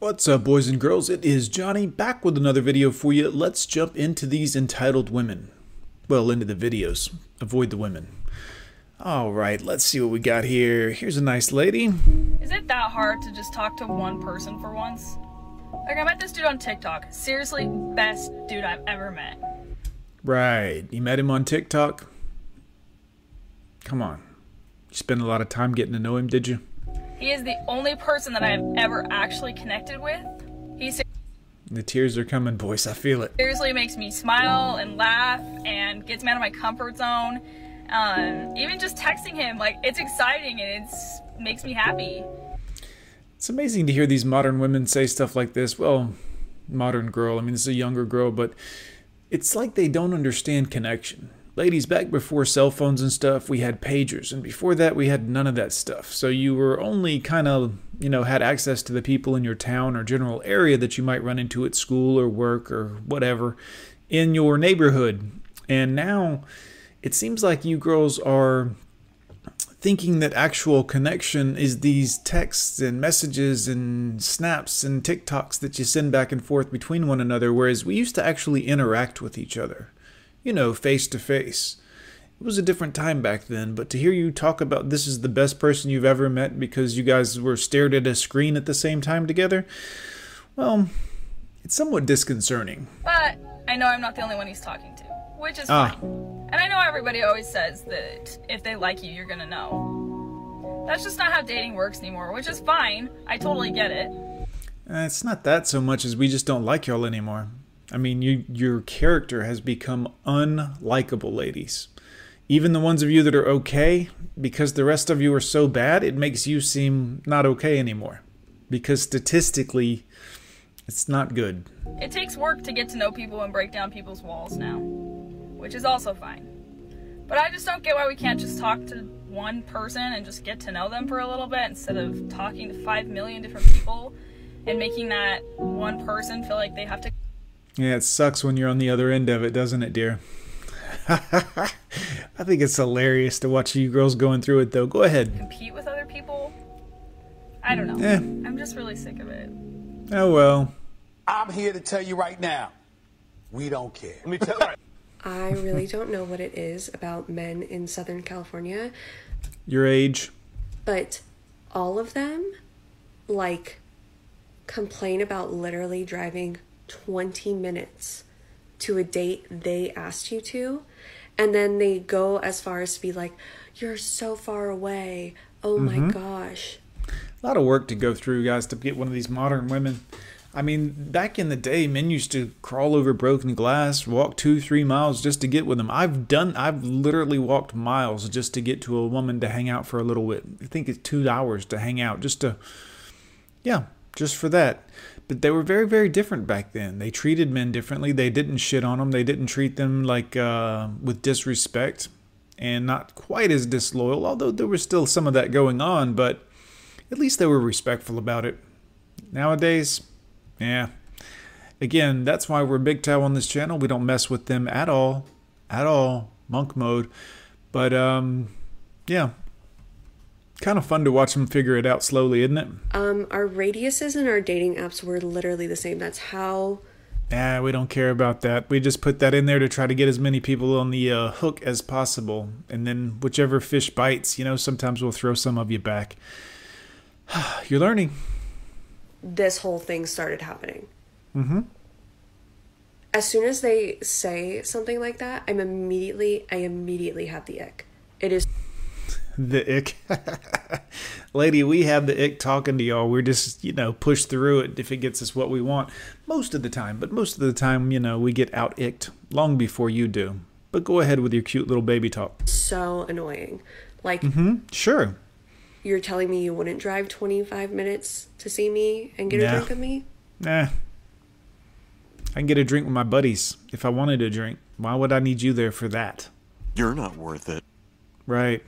What's up, boys and girls? It is Johnny back with another video for you. Let's jump into these entitled women. Well, into the videos. Avoid the women. All right, let's see what we got here. Here's a nice lady. Is it that hard to just talk to one person for once? Like, I met this dude on TikTok. Seriously, best dude I've ever met. Right, you met him on TikTok? Come on. You spent a lot of time getting to know him, did you? He is the only person that I have ever actually connected with. He The tears are coming, boys. I feel it. seriously makes me smile and laugh and gets me out of my comfort zone. Um, even just texting him, like, it's exciting and it's makes me happy. It's amazing to hear these modern women say stuff like this. Well, modern girl, I mean, this is a younger girl, but it's like they don't understand connection. Ladies, back before cell phones and stuff, we had pagers, and before that, we had none of that stuff. So you were only kind of, you know, had access to the people in your town or general area that you might run into at school or work or whatever in your neighborhood. And now it seems like you girls are thinking that actual connection is these texts and messages and snaps and TikToks that you send back and forth between one another, whereas we used to actually interact with each other, you know, face to face. It was a different time back then, but to hear you talk about this is the best person you've ever met because you guys were stared at a screen at the same time together, well, it's somewhat disconcerting. But I know I'm not the only one he's talking to, which is Ah. fine. And I know everybody always says that if they like you, you're gonna know. That's just not how dating works anymore, which is fine. I totally get it. Uh, it's not that so much as we just don't like y'all anymore. I mean, you your character has become unlikable, ladies. Even the ones of you that are okay, because the rest of you are so bad, it makes you seem not okay anymore. Because statistically, it's not good. It takes work to get to know people and break down people's walls now, which is also fine. But I just don't get why we can't just talk to one person and just get to know them for a little bit instead of talking to 5 million different people and making that one person feel like they have to Yeah, it sucks when you're on the other end of it, doesn't it, dear? I think it's hilarious to watch you girls going through it, though. Go ahead. compete with other people. I don't know. Eh. I'm just really sick of it. Oh well. I'm here to tell you right now, we don't care. Let me tell you. I really don't know what it is about men in Southern California, Your age. but all of them like complain about literally driving 20 minutes to a date they asked you to and then they go as far as to be like you're so far away oh my mm-hmm. gosh A lot of work to go through, guys, to get one of these modern women. I mean, back in the day, men used to crawl over broken glass, walk two, three miles just to get with them. I've done, I've literally walked miles just to get to a woman to hang out for a little bit. I think it's two hours to hang out, just to, yeah, just for that. But they were very, very different back then. They treated men differently. They didn't shit on them. They didn't treat them like uh, with disrespect, and not quite as disloyal. Although there was still some of that going on, but at least they were respectful about it. Nowadays, yeah. Again, that's why we're MGTOW on this channel. We don't mess with them at all. At all. Monk mode. But, um, yeah. Kind of fun to watch them figure it out slowly, isn't it? um our radiuses in our dating apps were literally the same that's how Nah, we don't care about that. We just put that in there to try to get as many people on the uh, hook as possible. And then whichever fish bites, you know, sometimes we'll throw some of you back. You're learning. this whole thing started happening. Mm-hmm. As soon as they say something like that, I'm immediately, I immediately have the ick. It is The ick. Lady, we have the ick talking to y'all. We're just, you know, push through it if it gets us what we want. Most of the time, but most of the time, you know, we get out icked long before you do. But go ahead with your cute little baby talk. so annoying. Like, mm-hmm. Sure. you're telling me you wouldn't drive 25 minutes to see me and get Yeah. a drink with me? Nah. I can get a drink with my buddies if I wanted a drink. Why would I need you there for that? You're not worth it. Right.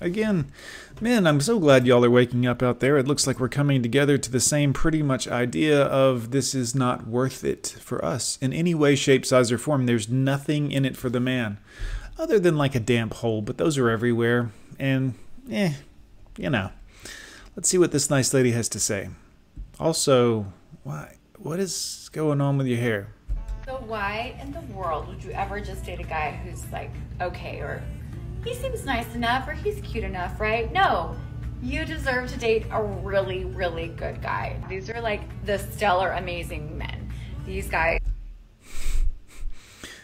Again, man, I'm so glad y'all are waking up out there. It looks like we're coming together to the same pretty much idea of this is not worth it for us in any way, shape, size, or form. There's nothing in it for the man other than like a damp hole, but those are everywhere. And, eh, you know. Let's see what this nice lady has to say. Also, Why? What is going on with your hair? So why in the world would you ever just date a guy who's like okay or he seems nice enough or he's cute enough, right? No. You deserve to date a really, really good guy. These are like the stellar, amazing men. These guys.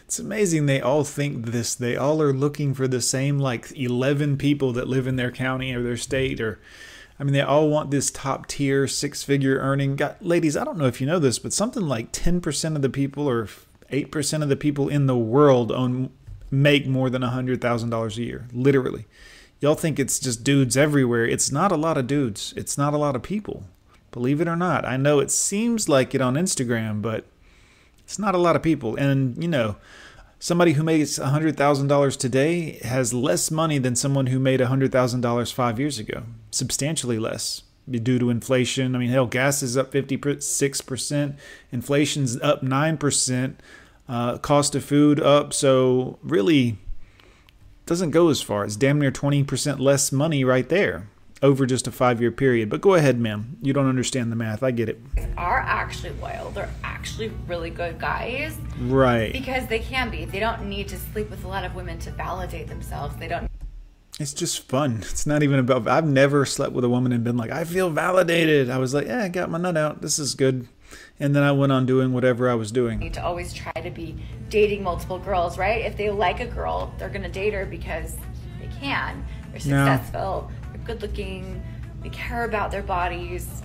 It's amazing they all think this. They all are looking for the same like 11 people that live in their county or their state or I mean they all want this top tier six figure earning. God, ladies, I don't know if you know this, but something like 10% of the people or 8% of the people in the world own make more than $100,000 a year, literally. Y'all think it's just dudes everywhere. It's not a lot of dudes. It's not a lot of people. Believe it or not. I know it seems like it on Instagram, but it's not a lot of people. And, you know, somebody who makes $100,000 today has less money than someone who made $100,000 five years ago, substantially less due to inflation. I mean, hell, gas is up 56%, inflation's up 9%, uh, cost of food up. So, really, doesn't go as far. It's damn near 20% less money right there over just a five year period. But go ahead, ma'am. You don't understand the math. I get it. Are actually loyal. They're actually really good guys. Right. Because they can be. They don't need to sleep with a lot of women to validate themselves. They don't. It's just fun. It's not even about. I've never slept with a woman and been like, I feel validated. I was like, yeah, I got my nut out. This is good. And then I went on doing whatever I was doing. Need to always try to be dating multiple girls, right? If they like a girl, they're gonna date her because they can. They're successful. No good looking, they care about their bodies.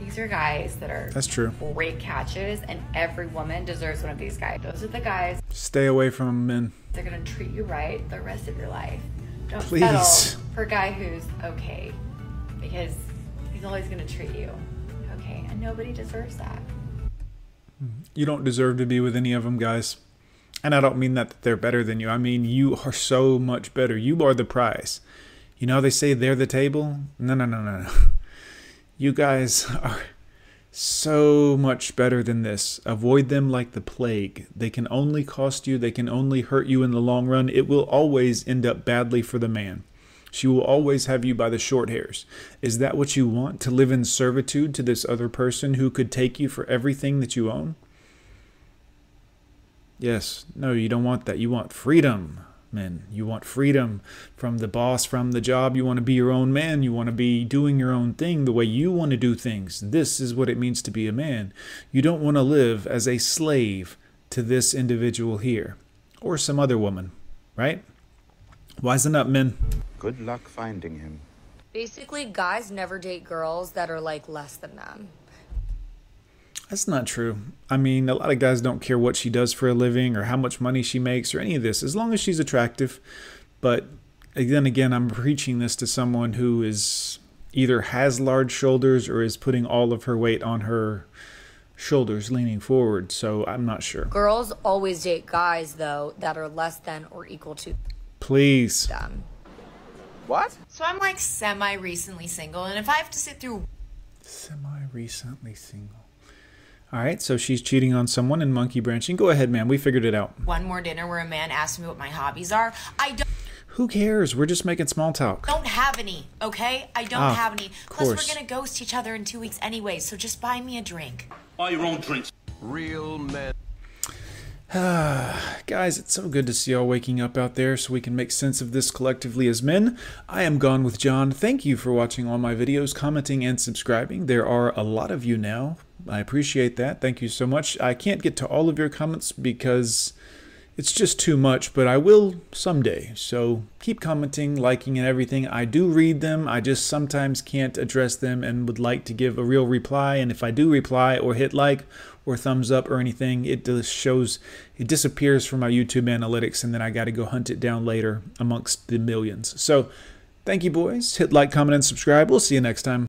These are guys that are That's true. Great catches, and every woman deserves one of these guys. Those are the guys. Stay away from men. They're gonna treat you right the rest of your life. Don't Please. settle for a guy who's okay, because he's always gonna treat you and nobody deserves that. Mm-hmm. You don't deserve to be with any of them, guys. And I don't mean that they're better than you. I mean you are so much better. You are the prize. You know they say they're the table? No, no, no, no, no. You guys are so much better than this. Avoid them like the plague. They can only cost you, they can only hurt you in the long run. It will always end up badly for the man. She will always have you by the short hairs. Is that what you want? To live in servitude to this other person who could take you for everything that you own? Yes. No, you don't want that. You want freedom men. You want freedom from the boss, from the job. You want to be your own man. You want to be doing your own thing the way you want to do things. This is what it means to be a man. You don't want to live as a slave to this individual here or some other woman, right? Wisen up, men. Good luck finding him. Basically, guys never date girls that are like less than them. That's not true. I mean, a lot of guys don't care what she does for a living or how much money she makes or any of this, as long as she's attractive. But then again, I'm preaching this to someone who is either has large shoulders or is putting all of her weight on her shoulders leaning forward. So I'm not sure. Girls always date guys, though, that are less than or equal to Please. them. What? So I'm like semi recently single, and if I have to sit through Semi recently single. All right, so she's cheating on someone and monkey branching. Go ahead, man. We figured it out. one more dinner where a man asks me what my hobbies are, I don't, Who cares? We're just making small talk. don't have any, okay? I don't Ah, have any. Plus, course. we're gonna ghost each other in two weeks anyway, so just buy me a drink. Buy your own drinks. Real men. Guys, it's so good to see y'all waking up out there so we can make sense of this collectively as men. I am Gone with John. Thank you for watching all my videos, commenting, and subscribing. There are a lot of you now. I appreciate that. Thank you so much. I can't get to all of your comments because it's just too much, but I will someday. So keep commenting, liking, and everything. I do read them. I just sometimes can't address them and would like to give a real reply. And if I do reply or hit like or thumbs up or anything, it just shows it disappears from my YouTube analytics, and then I got to go hunt it down later amongst the millions. So thank you, boys. Hit like, comment, and subscribe. We'll see you next time.